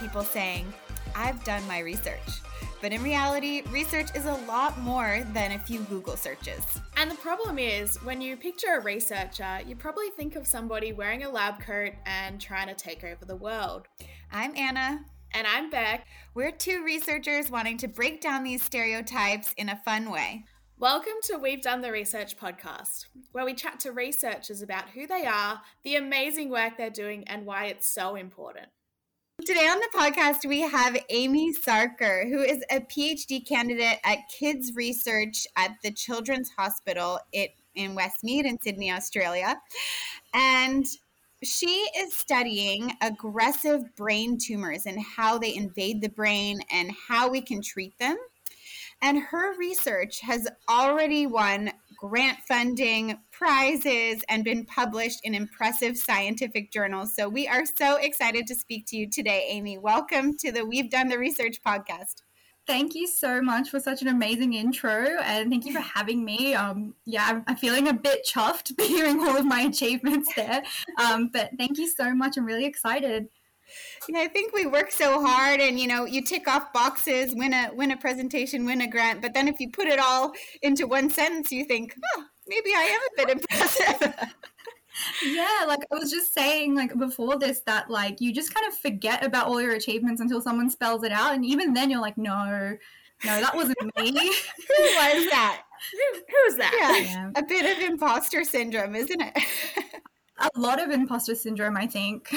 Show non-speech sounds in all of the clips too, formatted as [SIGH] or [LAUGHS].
people saying, I've done my research. But in reality, research is a lot more than a few Google searches. And the problem is, when you picture a researcher, you probably think of somebody wearing a lab coat and trying to take over the world. I'm Anna. And I'm Beck. We're two researchers wanting to break down these stereotypes in a fun way. Welcome to We've Done the Research podcast, where we chat to researchers about who they are, the amazing work they're doing, and why it's so important. Today on the podcast, we have Amy Sarker, who is a PhD candidate at Kids Research at the Children's Hospital in Westmead in Sydney, Australia. And she is studying aggressive brain tumors and how they invade the brain and how we can treat them. And her research has already won grant funding, prizes, and been published in impressive scientific journals. So we are so excited to speak to you today, Amy. Welcome to the We've Done the Research podcast. Thank you so much for such an amazing intro, and thank you for having me. Um, yeah, I'm, I'm feeling a bit chuffed [LAUGHS] hearing all of my achievements there. Um, but thank you so much. I'm really excited. I think we work so hard and you know you tick off boxes, win a win a presentation, win a grant, but then if you put it all into one sentence, you think, oh, maybe I am a bit impressive. [LAUGHS] yeah, like I was just saying like before this that like you just kind of forget about all your achievements until someone spells it out and even then you're like, no, no, that wasn't [LAUGHS] me. Who was that? Who, who's that? Yeah, yeah, a bit of imposter syndrome, isn't it? a lot of imposter syndrome, I think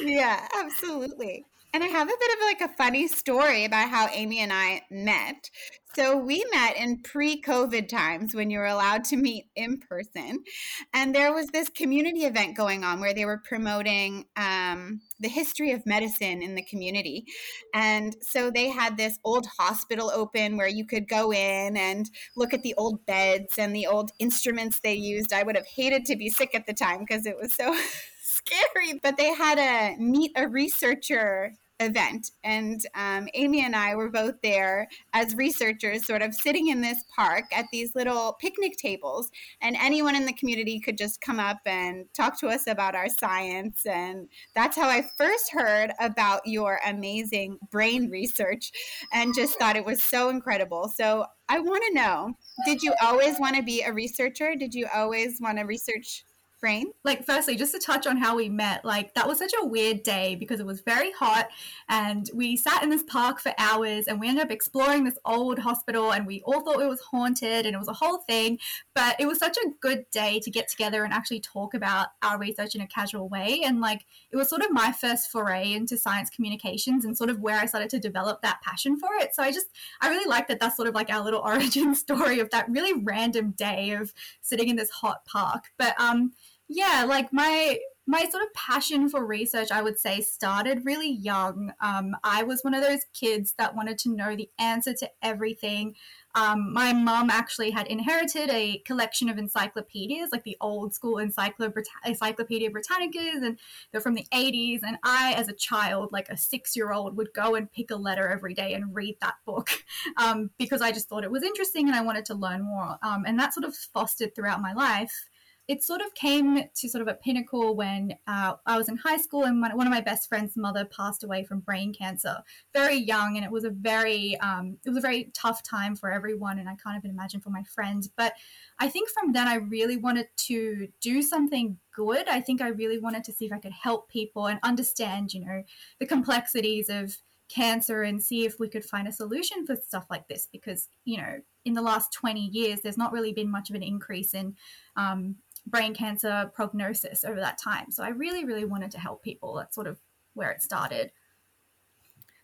yeah, absolutely. And I have a bit of like a funny story about how Amy and I met. So we met in pre-COVID times when you were allowed to meet in person, and there was this community event going on where they were promoting um, the history of medicine in the community. And so they had this old hospital open where you could go in and look at the old beds and the old instruments they used. I would have hated to be sick at the time because it was so [LAUGHS] scary. But they had a meet a researcher event. And um, Amy and I were both there as researchers, sort of sitting in this park at these little picnic tables. And anyone in the community could just come up and talk to us about our science. And that's how I first heard about your amazing brain research and just thought it was so incredible. So I want to know did you always want to be a researcher? Did you always want to research Like, firstly, just to touch on how we met, like, that was such a weird day because it was very hot and we sat in this park for hours and we ended up exploring this old hospital and we all thought it was haunted and it was a whole thing. But it was such a good day to get together and actually talk about our research in a casual way. And, like, it was sort of my first foray into science communications and sort of where I started to develop that passion for it. So I just, I really like that that's sort of like our little [LAUGHS] origin story of that really random day of sitting in this hot park. But, um, yeah, like my my sort of passion for research, I would say, started really young. Um, I was one of those kids that wanted to know the answer to everything. Um, my mom actually had inherited a collection of encyclopedias, like the old school Encyclopedia Britannicas, and they're from the 80s. And I, as a child, like a six year old, would go and pick a letter every day and read that book [LAUGHS] um, because I just thought it was interesting and I wanted to learn more. Um, and that sort of fostered throughout my life it sort of came to sort of a pinnacle when uh, I was in high school and one of my best friend's mother passed away from brain cancer. Very young and it was a very um, it was a very tough time for everyone and I can't even imagine for my friends. But I think from then I really wanted to do something good. I think I really wanted to see if I could help people and understand you know the complexities of cancer and see if we could find a solution for stuff like this. Because you know in the last 20 years there's not really been much of an increase in um, brain cancer prognosis over that time. So I really, really wanted to help people. That's sort of where it started.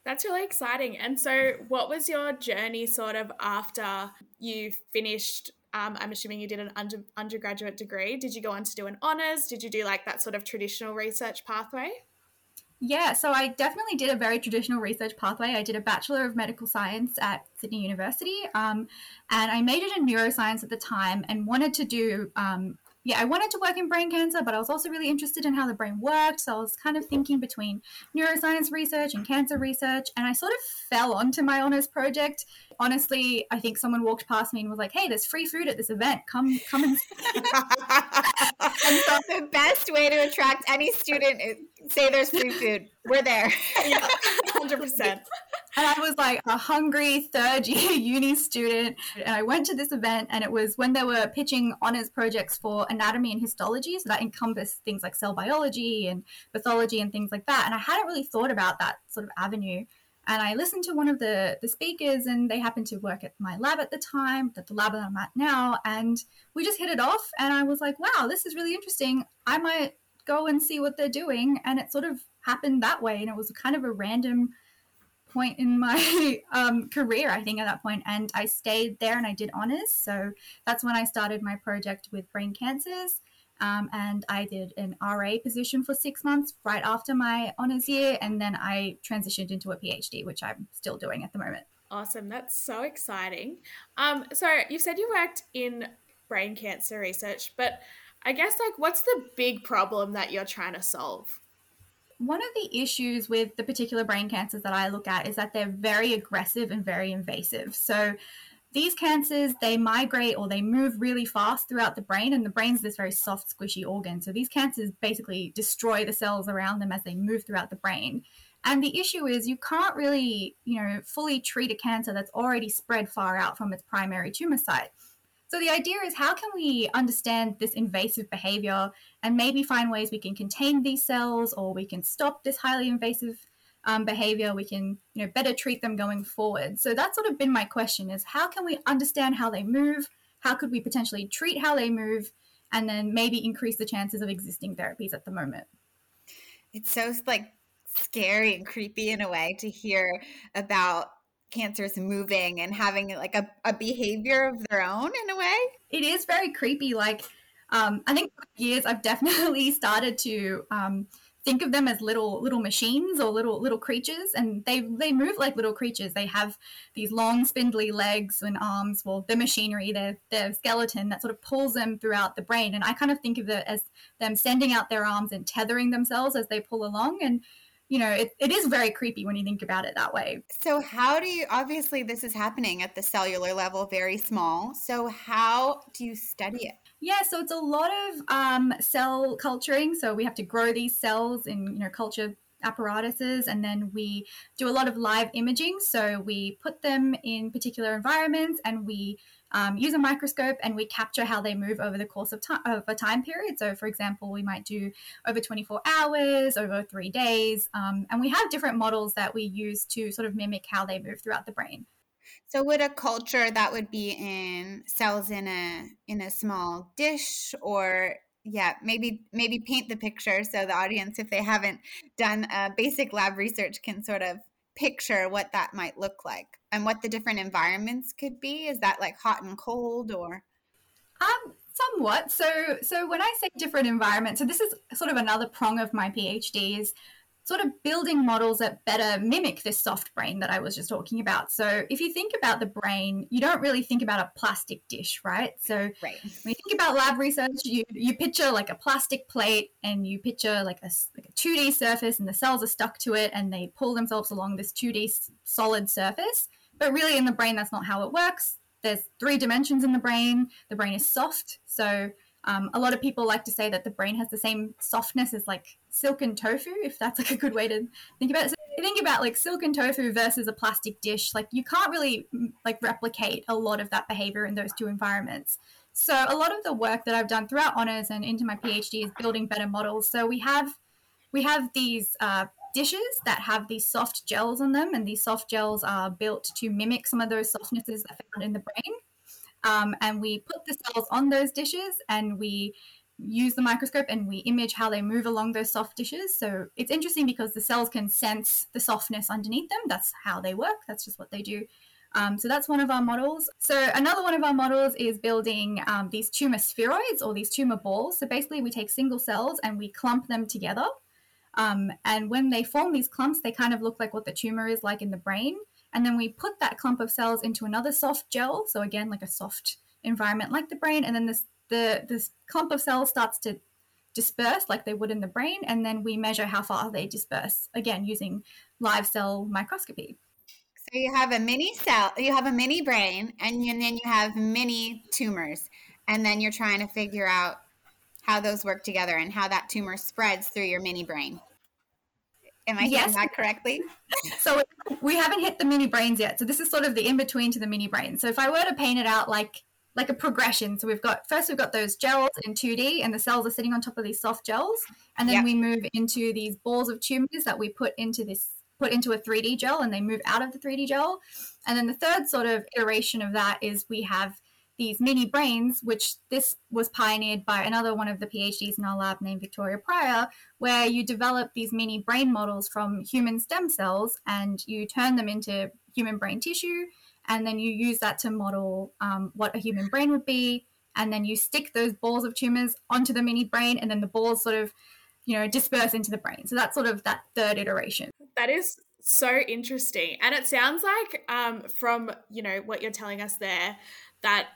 That's really exciting. And so, what was your journey sort of after you finished? Um, I'm assuming you did an under, undergraduate degree. Did you go on to do an honors? Did you do like that sort of traditional research pathway? Yeah, so I definitely did a very traditional research pathway. I did a Bachelor of Medical Science at Sydney University, um, and I majored in neuroscience at the time and wanted to do um, yeah, I wanted to work in brain cancer, but I was also really interested in how the brain worked. So I was kind of thinking between neuroscience research and cancer research. And I sort of fell onto my honors project. Honestly, I think someone walked past me and was like, hey, there's free food at this event. Come, come and. [LAUGHS] [LAUGHS] so the best way to attract any student is say there's free food. We're there. yeah, 100%. And I was like a hungry third year [LAUGHS] uni student. And I went to this event, and it was when they were pitching honors projects for anatomy and histology. So that encompassed things like cell biology and pathology and things like that. And I hadn't really thought about that sort of avenue. And I listened to one of the, the speakers, and they happened to work at my lab at the time, at the lab that I'm at now. And we just hit it off. And I was like, wow, this is really interesting. I might go and see what they're doing. And it sort of happened that way. And it was kind of a random point in my [LAUGHS] um, career, I think, at that point. And I stayed there and I did honors. So that's when I started my project with brain cancers. Um, and I did an RA position for six months right after my honors year. And then I transitioned into a PhD, which I'm still doing at the moment. Awesome. That's so exciting. Um, so you said you worked in brain cancer research, but I guess like what's the big problem that you're trying to solve? One of the issues with the particular brain cancers that I look at is that they're very aggressive and very invasive. So these cancers they migrate or they move really fast throughout the brain and the brain's this very soft squishy organ. So these cancers basically destroy the cells around them as they move throughout the brain. And the issue is you can't really you know fully treat a cancer that's already spread far out from its primary tumor site. So the idea is how can we understand this invasive behavior and maybe find ways we can contain these cells or we can stop this highly invasive um, behavior we can you know better treat them going forward. So that's sort of been my question is how can we understand how they move? How could we potentially treat how they move? And then maybe increase the chances of existing therapies at the moment. It's so like scary and creepy in a way to hear about cancers moving and having like a, a behavior of their own in a way. It is very creepy like um, i think years i've definitely [LAUGHS] started to um, think of them as little little machines or little little creatures and they they move like little creatures. They have these long spindly legs and arms. Well the machinery. Their their skeleton that sort of pulls them throughout the brain. And i kind of think of it as them sending out their arms and tethering themselves as they pull along. And you know it, it is very creepy when you think about it that way. So how do you obviously this is happening at the cellular level very small. So how do you study it yeah, so it's a lot of um, cell culturing. So we have to grow these cells in you know culture apparatuses and then we do a lot of live imaging. So we put them in particular environments and we um, use a microscope and we capture how they move over the course of time of a time period. So for example we might do over 24 hours over three days um, and we have different models that we use to sort of mimic how they move throughout the brain so would a culture that would be in cells in a in a small dish or yeah, maybe maybe paint the picture so the audience if they haven't done a basic lab research can sort of picture what that might look like and what the different environments could be. Is that like hot and cold or um somewhat. So so when I say different environments, so this is sort of another prong of my PhD is sort of building models that better mimic this soft brain that I was just talking about. So if you think about the brain, you don't really think about a plastic dish, right? So right. when you think about lab research, you, you picture like a plastic plate and you picture like a, like a 2D surface and the cells are stuck to it and they pull themselves along this 2D solid surface. But really in the brain, that's not how it works. There's three dimensions in the brain. The brain is soft. So um, a lot of people like to say that the brain has the same softness as like silken tofu, if that's like a good way to think about it. So think about like silken tofu versus a plastic dish. Like you can't really mm, like replicate a lot of that behavior in those two environments. So a lot of the work that I've done throughout honors and into my PhD is building better models. So we have we have these uh, dishes that have these soft gels on them, and these soft gels are built to mimic some of those softnesses that found in the brain. Um, and we put the cells on those dishes and we use the microscope and we image how they move along those soft dishes. So it's interesting because the cells can sense the softness underneath them. That's how they work, that's just what they do. Um, so that's one of our models. So another one of our models is building um, these tumor spheroids or these tumor balls. So basically, we take single cells and we clump them together. Um, and when they form these clumps, they kind of look like what the tumor is like in the brain. And then we put that clump of cells into another soft gel. So again, like a soft environment like the brain. And then this the this clump of cells starts to disperse like they would in the brain. And then we measure how far they disperse, again, using live cell microscopy. So you have a mini cell, you have a mini brain, and, you, and then you have mini tumors. And then you're trying to figure out how those work together and how that tumor spreads through your mini brain. Am I yes. that correctly? [LAUGHS] so we haven't hit the mini brains yet. So this is sort of the in between to the mini brain. So if I were to paint it out like like a progression. So we've got first we've got those gels in 2D and the cells are sitting on top of these soft gels. And then yep. we move into these balls of tumors that we put into this put into a 3D gel and they move out of the 3D gel. And then the third sort of iteration of that is we have these mini brains, which this was pioneered by another one of the PhDs in our lab named Victoria Pryor, where you develop these mini brain models from human stem cells and you turn them into human brain tissue and then you use that to model um, what a human brain would be. And then you stick those balls of tumors onto the mini brain and then the balls sort of you know disperse into the brain. So that's sort of that third iteration. That is so interesting. And it sounds like um, from you know what you're telling us there that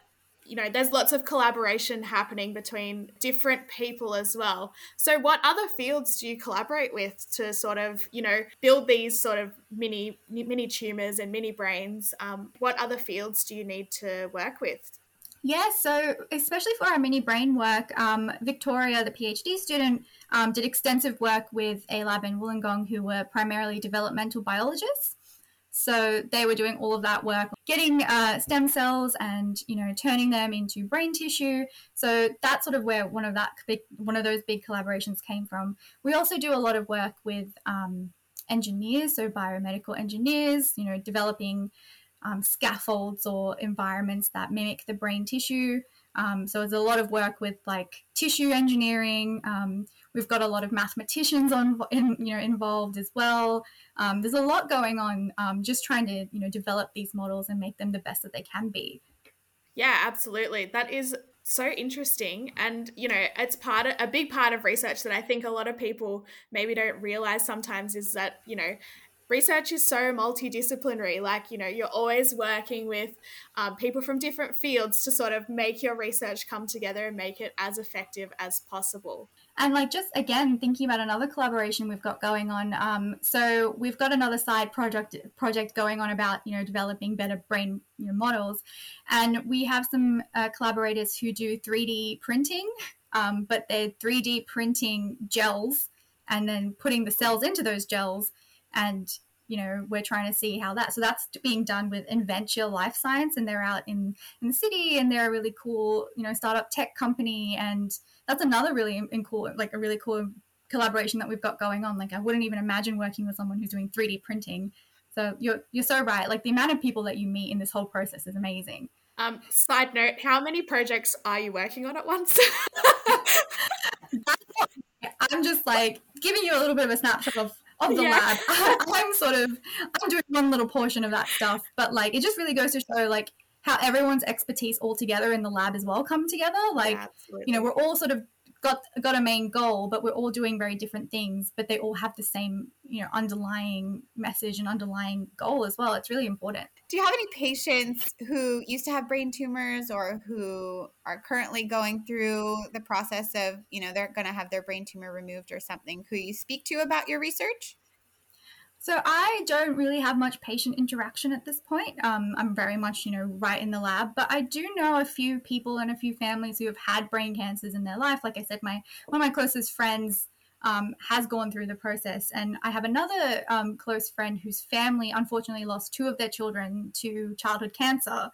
you know, there's lots of collaboration happening between different people as well. So, what other fields do you collaborate with to sort of, you know, build these sort of mini mini tumors and mini brains? Um, what other fields do you need to work with? Yeah, so especially for our mini brain work, um, Victoria, the PhD student, um, did extensive work with a lab in Wollongong who were primarily developmental biologists. So they were doing all of that work, getting uh, stem cells and you know turning them into brain tissue. So that's sort of where one of that big, one of those big collaborations came from. We also do a lot of work with um, engineers, so biomedical engineers, you know, developing um, scaffolds or environments that mimic the brain tissue. Um, so there's a lot of work with like tissue engineering. Um, we've got a lot of mathematicians on, in, you know, involved as well. Um, there's a lot going on, um, just trying to you know develop these models and make them the best that they can be. Yeah, absolutely. That is so interesting and you know it's part of a big part of research that i think a lot of people maybe don't realize sometimes is that you know research is so multidisciplinary. Like, you know, you're always working with um, people from different fields to sort of make your research come together and make it as effective as possible. And like just again thinking about another collaboration we've got going on. Um, so we've got another side project project going on about you know developing better brain you know, models, and we have some uh, collaborators who do 3D printing, um, but they're 3D printing gels and then putting the cells into those gels and you know we're trying to see how that so that's being done with Inventia Life Science and they're out in in the city and they're a really cool you know startup tech company and that's another really in, cool like a really cool collaboration that we've got going on. Like i wouldn't even imagine working with someone who's doing 3d printing. So you're you're so right. Like the amount of people that you meet in this whole process is amazing. Um side note how many projects are you working on at once? [LAUGHS] I'm just like giving you a little bit of a snapshot of of the yeah. lab. I, am sort of I'm doing one little portion of that stuff, but like it just really goes to show like how everyone's expertise all together in the lab as well come together. Like yeah, you know, we're all sort of got got a main goal, but we're all doing very different things, but they all have the same, you know, underlying message and underlying goal as well. It's really important. Do you have any patients who used to have brain tumors or who are currently going through the process of, you know, they're going to have their brain tumor removed or something who you speak to about your research? So I don't really have much patient interaction at this point. Um, I'm very much, you know, right in the lab, but I do know a few people and a few families who have had brain cancers in their life. Like I said, my one of my closest friends um, has gone through the process, and I have another um, close friend whose family unfortunately lost two of their children to childhood cancer,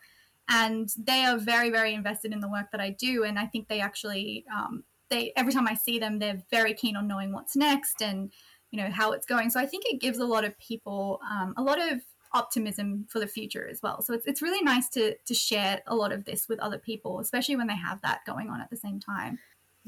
and they are very, very invested in the work that I do, and I think they actually. Um, they every time I see them, they're very keen on knowing what's next, and you know how it's going so i think it gives a lot of people um, a lot of optimism for the future as well so it's, it's really nice to to share a lot of this with other people especially when they have that going on at the same time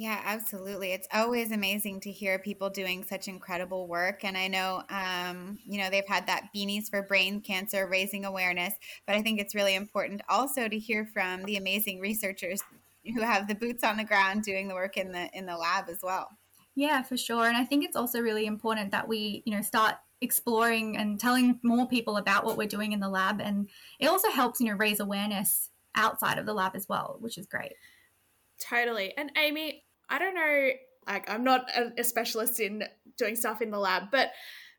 yeah, absolutely. It's always amazing to hear people doing such incredible work. And I know, um, you know, they've had that Beanies for Brain Cancer raising awareness, but I think it's really important also to hear from the amazing researchers who have the boots on the ground doing the work in the in the lab as well. Yeah, for sure. And I think it's also really important that we, you know, start exploring and telling more people about what we're doing in the lab. And it also helps, you know, raise awareness outside of the lab as well, which is great. Totally. And Amy, I don't know, like, I'm not a, specialist in doing stuff in the lab, but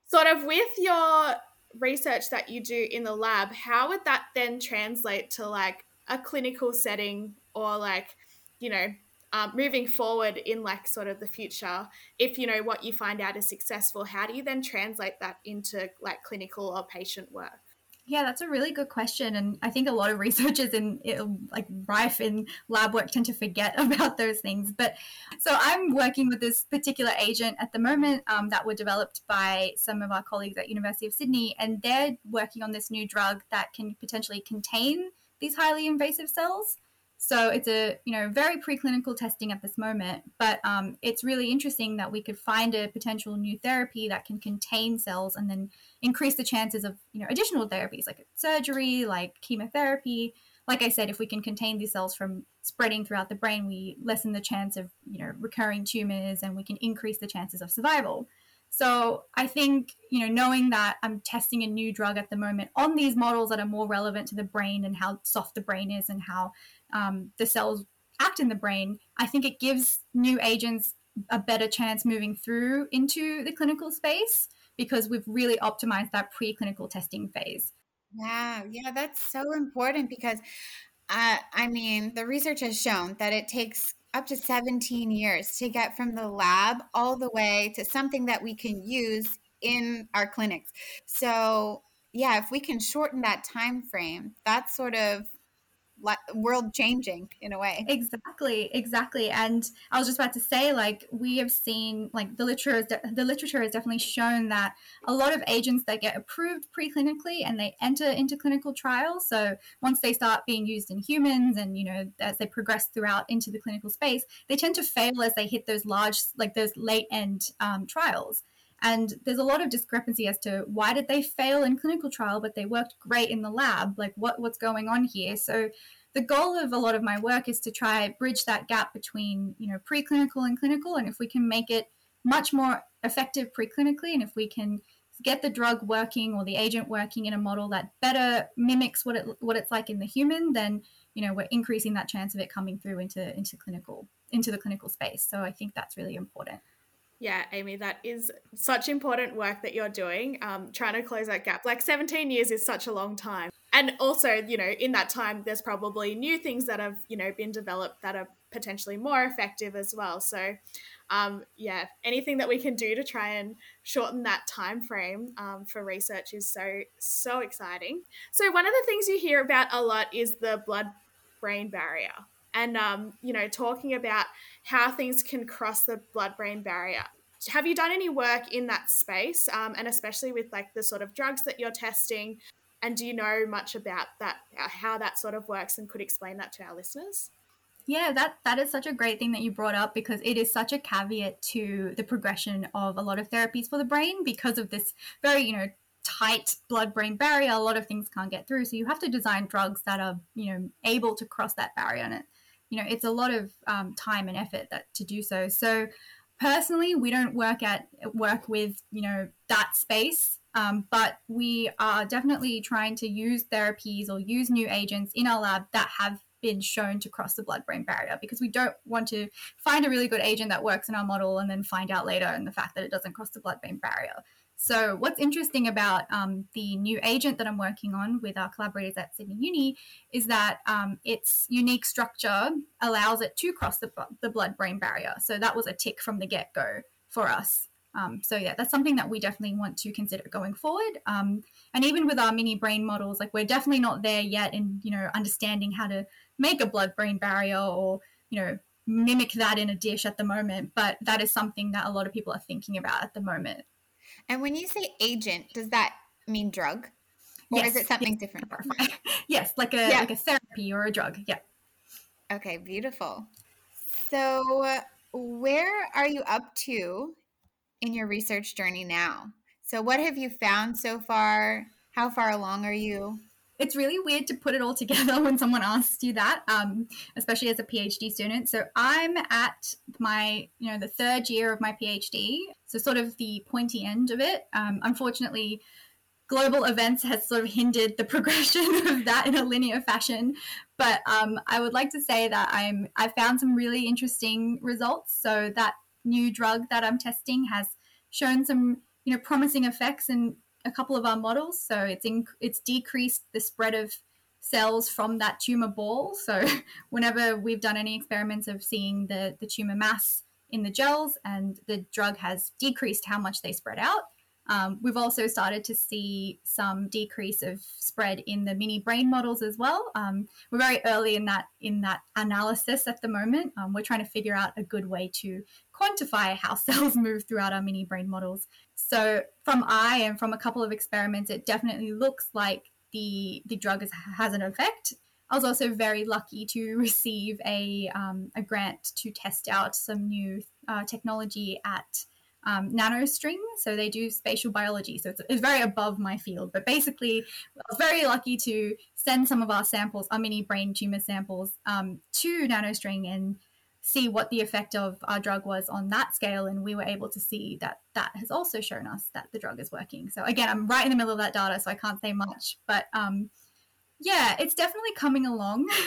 sort of with your research that you do in the lab, how would that then translate to like a clinical setting or like, you know, um, moving forward in like sort of the future, if you know what you find out is successful, how do you then translate that into like clinical or patient work? Yeah, that's a really good question, and I think a lot of researchers in like rife in lab work tend to forget [LAUGHS] about those things. But so I'm working with this particular agent at the moment um, that were developed by some of our colleagues at University of Sydney, and they're working on this new drug that can potentially contain these highly invasive cells. So it's a you know very preclinical testing at this moment, but um, it's really interesting that we could find a potential new therapy that can contain cells and then increase the chances of you know additional therapies like surgery, like chemotherapy. Like I said, if we can contain these cells from spreading throughout the brain, we lessen the chance of you know recurring tumors and we can increase the chances of survival. So I think, you know, knowing that I'm testing a new drug at the moment on these models that are more relevant to the brain and how soft the brain is and how um, the cells act in the brain, I think it gives new agents a better chance moving through into the clinical space because we've really optimized that preclinical testing phase. Wow. Yeah, that's so important because, uh, I mean, the research has shown that it takes up to 17 years to get from the lab all the way to something that we can use in our clinics. So, yeah, if we can shorten that time frame, that's sort of world changing in a way. Exactly, exactly. And I was just about to say, like, we have seen, like, the literature, de- the literature has definitely shown that a lot of agents that get approved preclinically and they enter into clinical trials. So once they start being used in humans, and you know, as they progress throughout into the clinical space, they tend to fail as they hit those large, like those late end um, trials. And there's a lot of discrepancy as to why did they fail in clinical trial, but they worked great in the lab. Like what what's going on here? So the goal of a lot of my work is to try bridge that gap between you know preclinical and clinical, and if we can make it much more effective preclinically, and if we can get the drug working or the agent working in a model that better mimics what it what it's like in the human, then you know we're increasing that chance of it coming through into into clinical into the clinical space. So I think that's really important. Yeah, Amy, that is such important work that you're doing, um, trying to close that gap. Like 17 years is such a long time. And also, you know, in that time, there's probably new things that have, you know, been developed that are potentially more effective as well. So, um, yeah, anything that we can do to try and shorten that time frame um, for research is so, so exciting. So, one of the things you hear about a lot is the blood brain barrier and um, you know talking about how things can cross the blood brain barrier have you done any work in that space um, and especially with like the sort of drugs that you're testing and do you know much about that uh, how that sort of works and could explain that to our listeners? Yeah, that that is such a great thing that you brought up because it is such a caveat to the progression of a lot of therapies for the brain because of this very, you know, tight blood brain barrier. A lot of things can't get through. So you have to design drugs that are you know able to cross that barrier. And it you know it's a lot of um, time and effort that to do so. So personally we don't work at work with you know that space um, but we are definitely trying to use therapies or use new agents in our lab that have been shown to cross the blood brain barrier because we don't want to find a really good agent that works in our model and then find out later in the fact that it doesn't cross the blood brain barrier. So, what's interesting about um, the new agent that I'm working on with our collaborators at Sydney Uni is that um, its unique structure allows it to cross the, the blood brain barrier. So, that was a tick from the get go for us. Um, so, yeah, that's something that we definitely want to consider going forward. Um, and even with our mini brain models, like we're definitely not there yet in, you know, understanding how to make a blood brain barrier or, you know, mimic that in a dish at the moment. But that is something that a lot of people are thinking about at the moment. And when you say agent, does that mean drug? Or yes. is it something yes. different? [LAUGHS] yes, like a yeah. like a therapy or a drug. Yeah. Okay, beautiful. So, where are you up to in your research journey now? So, what have you found so far? How far along are you? it's really weird to put it all [LAUGHS] together when someone asks you that, um, especially as a PhD student. So I'm at my, you know, the third year of my PhD, so sort of the pointy end of it. Um, unfortunately, global events has sort of hindered the [LAUGHS] progression of that in a linear fashion. But um, I would like to say that I'm I found some really interesting results. So that new drug that I'm testing has shown some you know promising effects in a couple of our models. So it's in, it's decreased the spread of cells from that tumor ball. So [LAUGHS] whenever we've done any experiments of seeing the, the tumor mass in the gels and the drug has decreased how much they spread out, um, we've also started to see some decrease of spread in the mini brain models as well. Um, we're very early in that in that analysis at the moment. Um, we're trying to figure out a good way to quantify how [LAUGHS] cells move throughout our mini brain models. So from I and from a couple of experiments, it definitely looks like the the drug is, has an effect. I was also very lucky to receive a, um, a grant to test out some new uh, technology at um, NanoString. So they do spatial biology. So it's, it's, very above my field. But basically, I was very lucky to send some of our samples, our mini brain tumor samples, um, to NanoString and see what the effect of our drug was on that scale. And we were able to see that that has also shown us that the drug is working. So again, I'm right in the middle of that data, so I can't say much. But um, yeah, it's definitely coming along. [LAUGHS]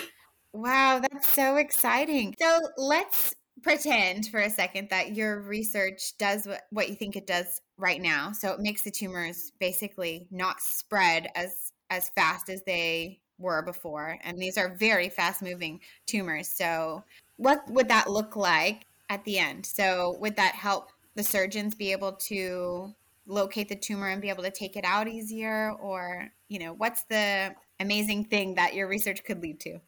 Wow, that's so exciting. So let's pretend for a second that your research does what, you think it does right now. So it makes the tumors basically not spread as as fast as they were before. And these are very fast moving tumors. So what would that look like at the end? So would that help the surgeons be able to locate the tumor and be able to take it out easier? Or you know what's the amazing thing that your research could lead to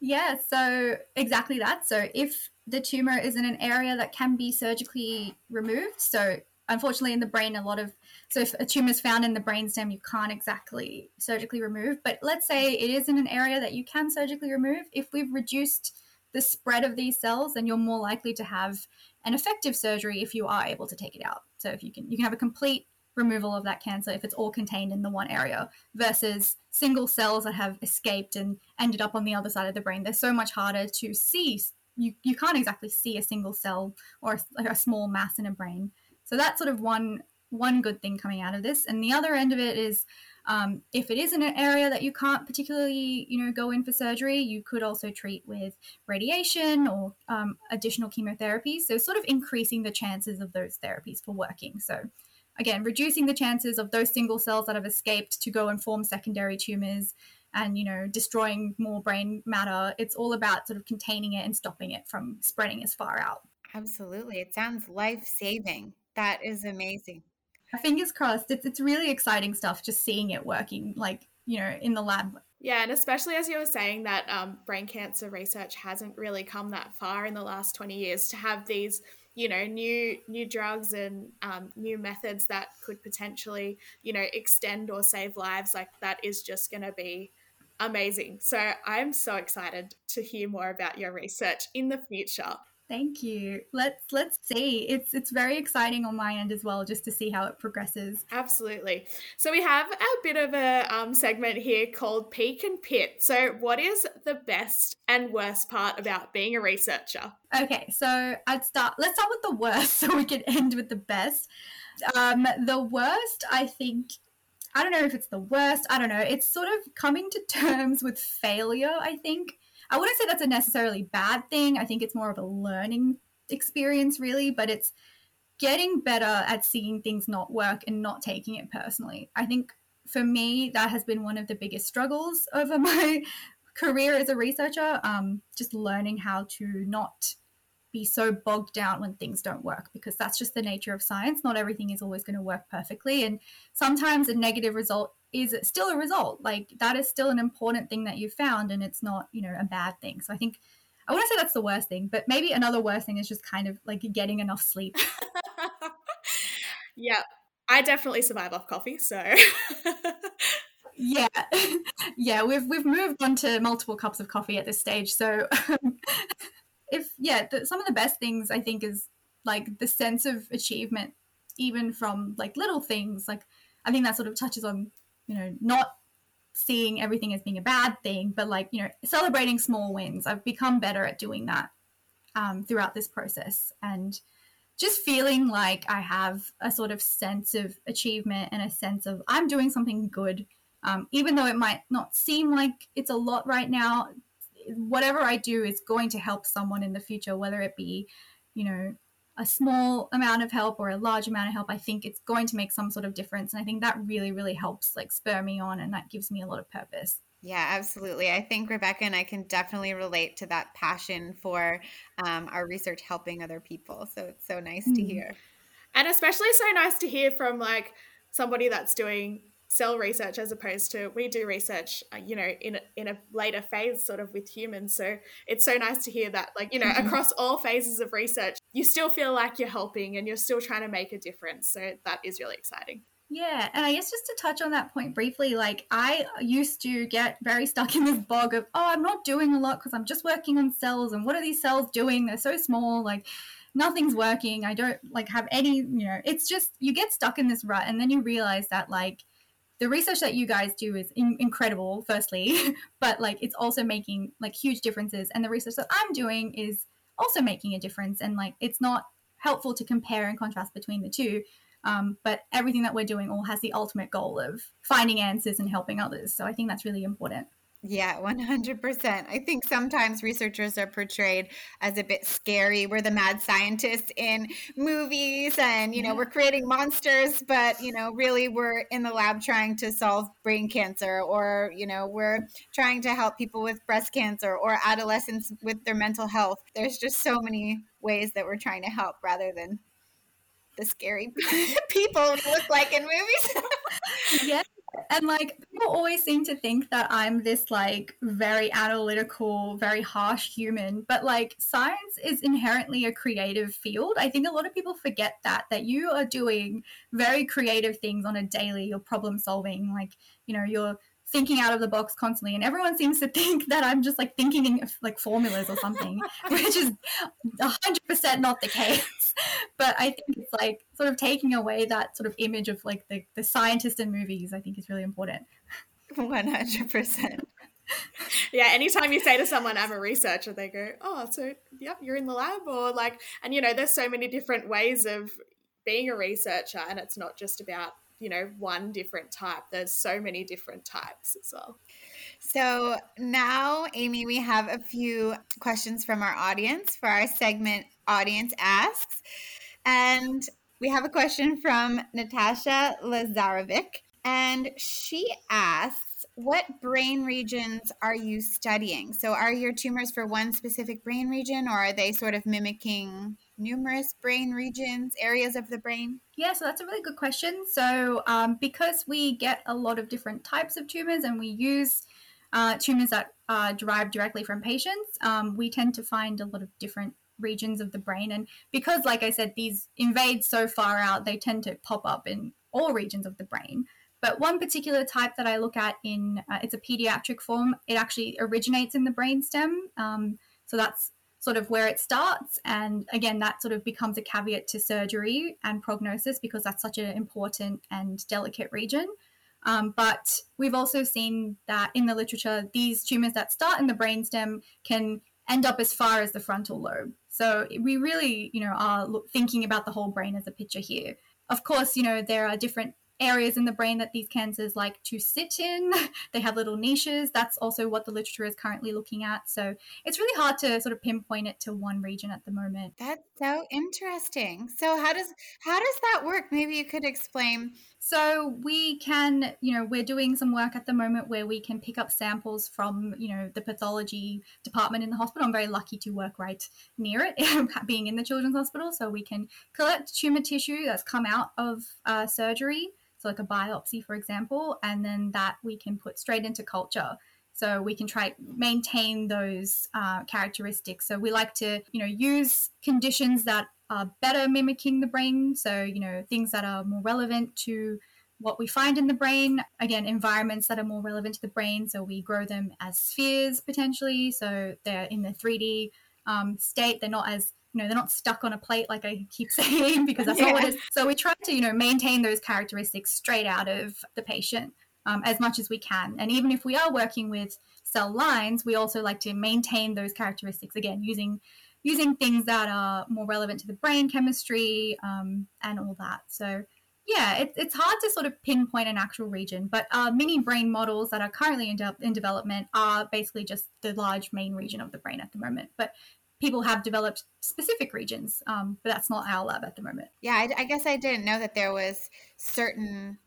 yeah, so exactly that. So if the tumor is in an area that can be surgically removed, so unfortunately in the brain, a lot of so if a tumor is found in the brainstem, you can't exactly surgically remove. But let's say it is in an area that you can surgically remove. If we've reduced the spread of these cells, then you're more likely to have an effective surgery if you are able to take it out. So if you can, you can have a complete removal of that cancer if it's all contained in the one area versus single cells that have escaped and ended up on the other side of the brain. They're so much harder to see. You, you can't exactly see a single cell or like a small mass in a brain. So that's sort of one one good thing coming out of this. And the other end of it is um, if it is in an area that you can't particularly, you know, go in for surgery, you could also treat with radiation or um, additional chemotherapy. So sort of increasing the chances of those therapies for working. So again, reducing the chances of those single cells that have escaped to go and form secondary tumors and, you know, destroying more brain matter. It's all about sort of containing it and stopping it from spreading as far out. Absolutely. It sounds life saving. That is amazing. Fingers crossed. It's, it's really exciting stuff just seeing it working, like, you know, in the lab. Yeah, and especially as you were saying that um, brain cancer research hasn't really come that far in the last 20 years to have these you know new new drugs and um, new methods that could potentially you know extend or save lives like that is just going to be amazing. So i'm so excited to hear more about your research in the future Thank you. Let's let's see. It's it's very exciting on my end as well, just to see how it progresses. Absolutely. So we have a bit of a um, segment here called Peak and Pit. So what is the best and worst part about being a researcher? Okay, so I'd start. Let's start with the worst, [LAUGHS] so we can end with the best. Um, the worst, I think. I don't know if it's the worst. I don't know. It's sort of coming to terms with failure. I think I wouldn't say that's a necessarily bad thing. I think it's more of a learning experience, really, but it's getting better at seeing things not work and not taking it personally. I think for me, that has been one of the biggest struggles [LAUGHS] over my career as a researcher. Um, just learning how to not be so bogged down when things don't work because that's just the nature of science. Not everything is always going to work perfectly. And sometimes a negative result is still a result. Like that is still an important thing that you found and it's not, you know, a bad thing. So I think I wouldn't say that's the worst thing, but maybe another worst thing is just kind of like getting enough sleep. [LAUGHS] yeah. I definitely survive off coffee, so yeah [LAUGHS] [LAUGHS] yeah we've we've moved on to multiple cups of coffee at this stage so um, if yeah the, some of the best things i think is like the sense of achievement even from like little things like i think that sort of touches on you know not seeing everything as being a bad thing but like you know celebrating small wins. I've become better at doing that um, throughout this process. And just feeling like i have a sort of sense of achievement and a sense of i'm doing something good um, even though it might not seem like it's a lot right now whatever I do is going to help someone in the future, whether it be, you know, a small amount of help or a large amount of help. I think it's going to make some sort of difference. And I think that really, really helps like spur me on and that gives me a lot of purpose. Yeah, absolutely. I think Rebecca and I can definitely relate to that passion for um, our research helping other people. So it's so nice mm. to hear. And especially so nice to hear from like somebody that's doing cell research as opposed to we do research uh, you know in a, in a later phase sort of with humans so it's so nice to hear that like you know mm-hmm. across all phases of research you still feel like you're helping and you're still trying to make a difference so that is really exciting yeah, and I guess just to touch on that point briefly, like I used to get very stuck in this bog of, oh, I'm not doing a lot because I'm just working on cells, and what are these cells doing? They're so small, like nothing's working. I don't like have any, you know, it's just you get stuck in this rut, and then you realize that like the research that you guys do is in- incredible, firstly, [LAUGHS] but like it's also making like huge differences, and the research that I'm doing is also making a difference, and like it's not helpful to compare and contrast between the two um, but everything that we're doing all has the ultimate goal of finding answers and helping others. So I think that's really important. Yeah, 100%. I think sometimes researchers are portrayed as a bit scary. We're the mad scientists in movies and, you know, mm-hmm. we're creating monsters, but, you know, really we're in the lab trying to solve brain cancer or, you know, we're trying to help people with breast cancer or adolescents with their mental health. There's just so many ways that we're trying to help rather than the scary [LAUGHS] people look like in movies. yeah. And like people always seem to think that I'm this like very analytical, very harsh human, but like science is inherently a creative field. I think a lot of people forget that that you are doing very creative things on a daily, you're problem solving, like, you know, you're thinking out of the box constantly and everyone seems to think that i'm just like thinking in like formulas or something [LAUGHS] which is 100% not the case. But i think it's like sort of taking away that sort of image of like the, the scientist in movies i think is really important. 100% [LAUGHS] yeah anytime you say to someone i'm a researcher they go oh so yep you're in the lab or like and you know there's so many different ways of being a researcher and it's not just about you know one different type. There's so many different types as well. So now amy we have a few questions from our audience for our segment audience asks. And we have a question from natasha lazarevic. And she asks what brain regions are you studying? So are your tumors for one specific brain region or are they sort of mimicking numerous brain regions, areas of the brain? Yeah, so that's a really good question. So, um, because we get a lot of different types of tumors and we use uh, tumors that are derived directly from patients, um, we tend to find a lot of different regions of the brain. And because, like I said, these invade so far out, they tend to pop up in all regions of the brain. But one particular type that I look at in uh, it's a pediatric form. It actually originates in the brainstem. Um, so that's sort of where it starts. And again, that sort of becomes a caveat to surgery and prognosis because that's such an important and delicate region. Um, but we've also seen that in the literature, these tumors that start in the brainstem can end up as far as the frontal lobe. So we really, you know, are thinking about the whole brain as a picture here. Of course, you know, there are different areas in the brain that these cancers like to sit in. [LAUGHS] they have little niches. That's also what the literature is currently looking at. So it's really hard to sort of pinpoint it to one region at the moment. That's so interesting. So how does how does that work? Maybe you could explain. So we can, you know, we're doing some work at the moment where we can pick up samples from, you know, the pathology department in the hospital. I'm very lucky to work right near it, [LAUGHS] being in the children's hospital. So we can collect tumor tissue that's come out of uh, surgery so like a biopsy, for example, and then that we can put straight into culture. So we can try maintain those uh, characteristics. So we like to, you know, use conditions that are better mimicking the brain. So you know, things that are more relevant to what we find in the brain. Again, environments that are more relevant to the brain. So we grow them as spheres potentially. So they're in the 3D um, state. They're not as you know they're not stuck on a plate like i keep [LAUGHS] saying because that's yeah. not what it is so we try to you know maintain those characteristics straight out of the patient um, as much as we can and even if we are working with cell lines we also like to maintain those characteristics again using using things that are more relevant to the brain chemistry um, and all that so yeah, it, it's hard to sort of pinpoint an actual region, but uh, mini brain models that are currently in, de- in development are basically just the large main region of the brain at the moment. But people have developed specific regions, um, but that's not our lab at the moment. Yeah, I, I, guess I didn't know that there was certain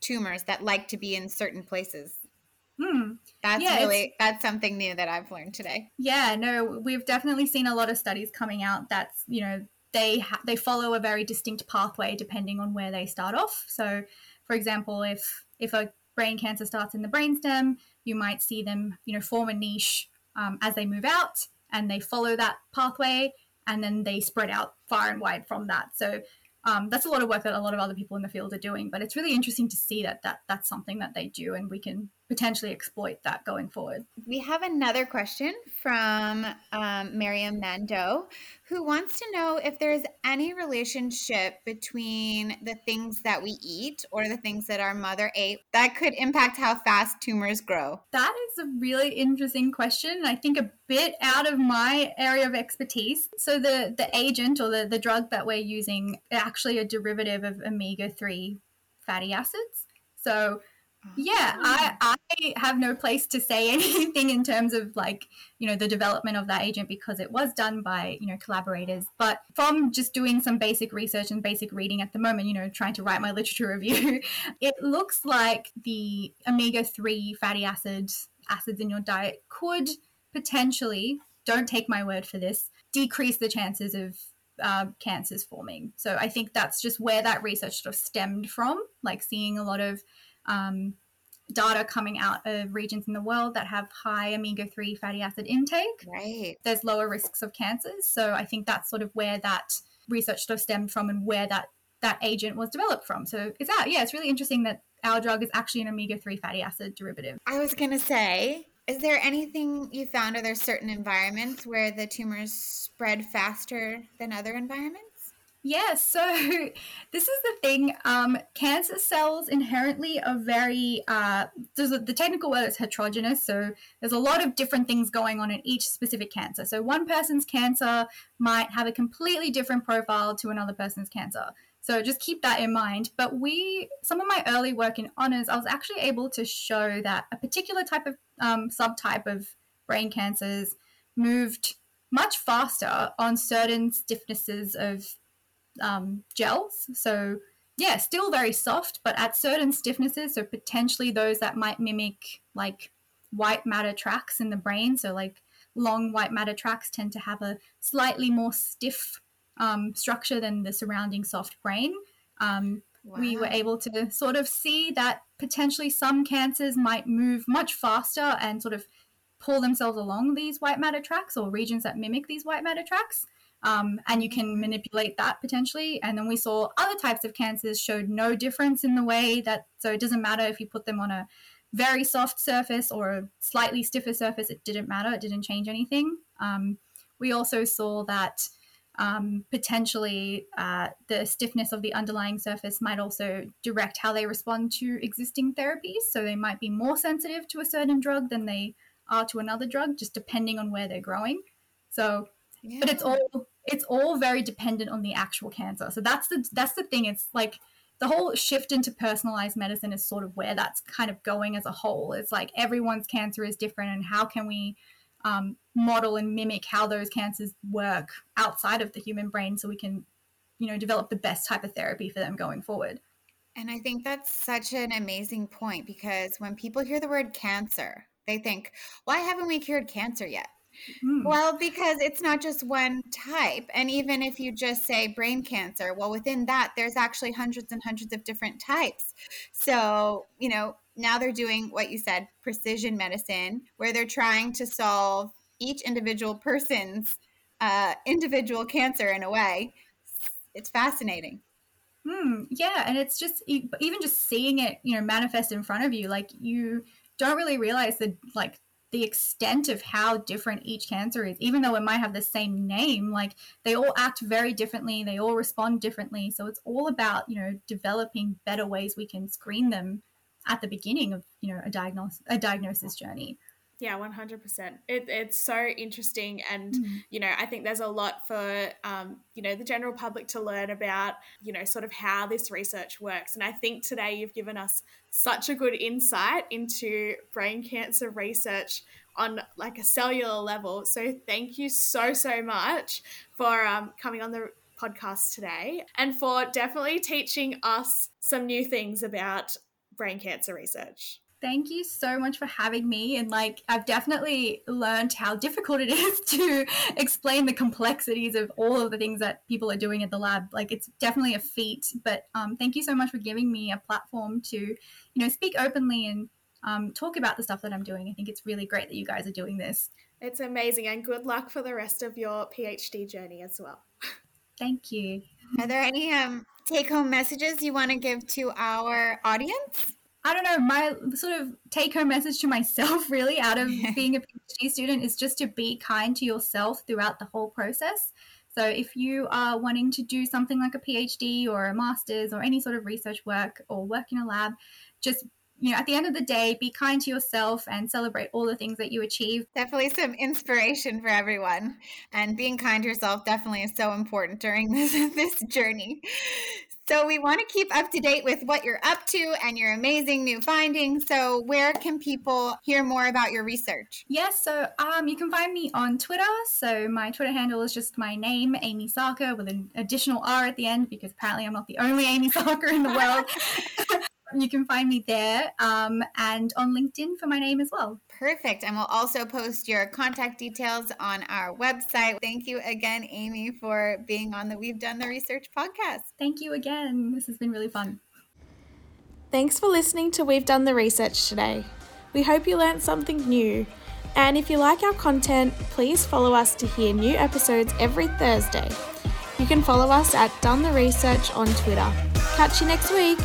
tumors that like to be in certain places. Hmm. That's Yeah, really that's something new that I've learned today. Yeah, no, we've definitely seen a lot of studies coming out that's you know they ha- they follow a very distinct pathway depending on where they start off. So, for example, if if a brain cancer starts in the brainstem, you might see them you know form a niche um, as they move out, and they follow that pathway, and then they spread out far and wide from that. So. Um, that's a lot of work that a lot of other people in the field are doing, but it's really interesting to see that, that that's something that they do, and we can potentially exploit that going forward. We have another question from um, Miriam Mando, who wants to know if there's any relationship between the things that we eat or the things that our mother ate that could impact how fast tumors grow. That is a really interesting question. I think a bit out of my area of expertise. So the the agent or the, the drug that we're using is actually a derivative of omega three fatty acids. So yeah, I, I have no place to say [LAUGHS] anything in terms of like, you know, the development of that agent because it was done by, you know, collaborators. But from just doing some basic research and basic reading at the moment, you know, trying to write my [LAUGHS] literature review, it looks like the omega 3 fatty acids acids in your diet could potentially, don't take my word for this, decrease the chances of uh, cancers forming. So I think that's just where that research sort of stemmed from, like seeing a lot of um, data coming out of regions in the world that have high omega 3 fatty acid intake. Right. There's lower risks of cancers. So I think that's sort of where that research sort of stemmed from and where that, that agent was developed from. So it's out. Yeah, it's really interesting that our drug is actually an omega 3 fatty acid derivative. I was going to say, is there anything you found? Are there certain environments where the tumors spread faster than other environments? Yeah, so [LAUGHS] this is the thing. Um, cancer cells inherently are very, uh, the technical word is heterogeneous. So there's a lot of different things going on in each specific cancer. So one person's cancer might have a completely different profile to another person's cancer. So just keep that in mind. But we, some of my early work in honors, I was actually able to show that a particular type of um, subtype of brain cancers moved much faster on certain stiffnesses of um, gels. So, yeah, still very soft, but at certain stiffnesses, so potentially those that might mimic like white matter tracks in the brain. So, like long white matter tracks tend to have a slightly more stiff um, structure than the surrounding soft brain. Um, We were able to sort of see that potentially some cancers might move much faster and sort of pull themselves along these white matter tracks or regions that mimic these white matter tracks um, and you can manipulate that potentially. And then we saw other types of cancers showed no difference in the way that, so it doesn't matter if you put them on a very soft surface or a slightly stiffer surface, it didn't matter, it didn't change anything. Um, we also saw that um, potentially uh, the stiffness of the underlying surface might also direct how they respond to existing therapies. So they might be more sensitive to a certain drug than they are to another drug, just depending on where they're growing. So but it's all it's all very dependent on the actual cancer. So that's the that's the thing. It's like the whole shift into personalized medicine is sort of where that's kind of going as a whole. It's like everyone's cancer is different and how can we um, model and mimic how those cancers work outside of the human brain so we can you know develop the best type of therapy for them going forward. And I think that's such an amazing point because when people hear the word cancer, they think, why haven't we cured cancer yet? Hmm. Well, because it's not just one type. And even if you just say brain cancer, well, within that, there's actually hundreds and hundreds of different types. So, you know, now they're doing what you said precision medicine, where they're trying to solve each individual person's uh, individual cancer in a way. It's fascinating. Hmm, yeah, and it's just even just seeing it, you know, manifest in front of you, like you don't really realize the like the extent of how different each cancer is, even though it might have the same name. Like they all act very differently, they all respond differently. So it's all about you know developing better ways we can screen them at the beginning of you know a diagnosis a diagnosis journey. Yeah, 100%. It, it's so interesting. And, Mm. you know, I think there's a lot for, um, you know, the general public to learn about, you know, sort of how this research works. And I think today you've given us such a good insight into brain cancer research on like a cellular level. So thank you so, so much for um, coming on the podcast today and for definitely teaching us some new things about brain cancer research. Thank you so much for having me. And like, I've definitely learned how difficult it [LAUGHS] is to explain the complexities of all of the things that people are doing at the lab. Like, it's definitely a feat. But um, thank you so much for giving me a platform to, you know, speak openly and um, talk about the stuff that I'm doing. I think it's really great that you guys are doing this. It's amazing. And good luck for the rest of your PhD journey as well. Thank you. Are there any um, take home messages you want to give to our audience? I don't know, my sort of take home message to myself, [LAUGHS] really, out of being a PhD student is just to be kind to yourself throughout the whole process. So, if you are wanting to do something like a PhD or a master's or any sort of research work or work in a lab, just you know, at the end of the day, be kind to yourself and celebrate all the things that you achieve. Definitely some inspiration for everyone. And being kind to yourself definitely is so important during [LAUGHS] this, this journey. So we want to keep up to date with what you're up to and your amazing new findings. So where can people hear more about your research? Yes, so um, you can find me on Twitter. So my Twitter handle is just my name, Amy Sarker, with an additional R at the end because apparently I'm not the only Amy Sarker in the world. [LAUGHS] you can find me there um, and on LinkedIn for my name as well. Perfect. And we'll also post your contact details on our website. Thank you again, Amy, for being on the We've Done the Research podcast. Thank you again. This has been really fun. Thanks for listening to We've Done the Research today. We hope you learned something new. And if you like our content, please follow us to hear new episodes every Thursday. You can follow us at Done the Research on Twitter. Catch you next week.